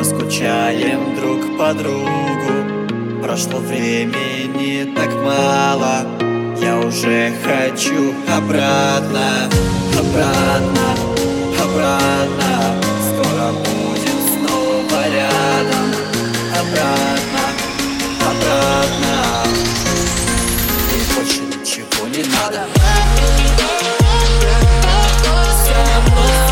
Мы скучаем друг по другу. Прошло времени так мало Я уже хочу обратно Обратно, обратно. Скоро будем снова рядом Обратно, обратно. И больше ничего не надо. Со мной